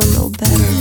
feel no better.